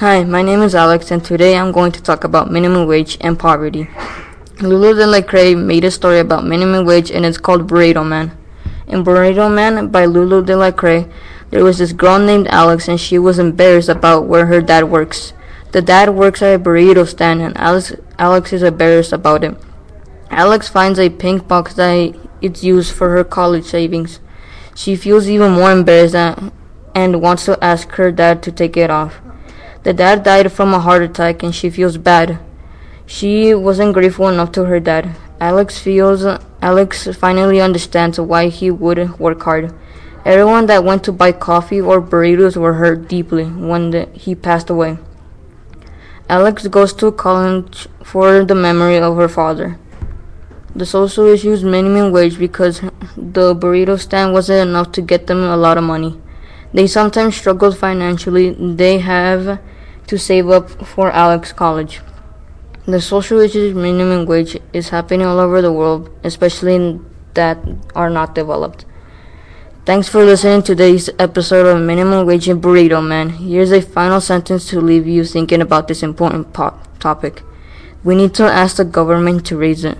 Hi, my name is Alex, and today I'm going to talk about minimum wage and poverty. Lulu Delacre made a story about minimum wage, and it's called Burrito Man. In Burrito Man by Lulu Delacre, there was this girl named Alex, and she was embarrassed about where her dad works. The dad works at a burrito stand, and Alex, Alex is embarrassed about it. Alex finds a pink box that it's used for her college savings. She feels even more embarrassed and wants to ask her dad to take it off. The dad died from a heart attack and she feels bad. She wasn't grateful enough to her dad. Alex feels Alex finally understands why he would work hard. Everyone that went to buy coffee or burritos were hurt deeply when the, he passed away. Alex goes to college for the memory of her father. The social issues minimum wage because the burrito stand wasn't enough to get them a lot of money. They sometimes struggled financially. They have to save up for Alex college. The social issues minimum wage is happening all over the world, especially in that are not developed. Thanks for listening to today's episode of Minimum Wage and Burrito Man. Here's a final sentence to leave you thinking about this important po- topic. We need to ask the government to raise it.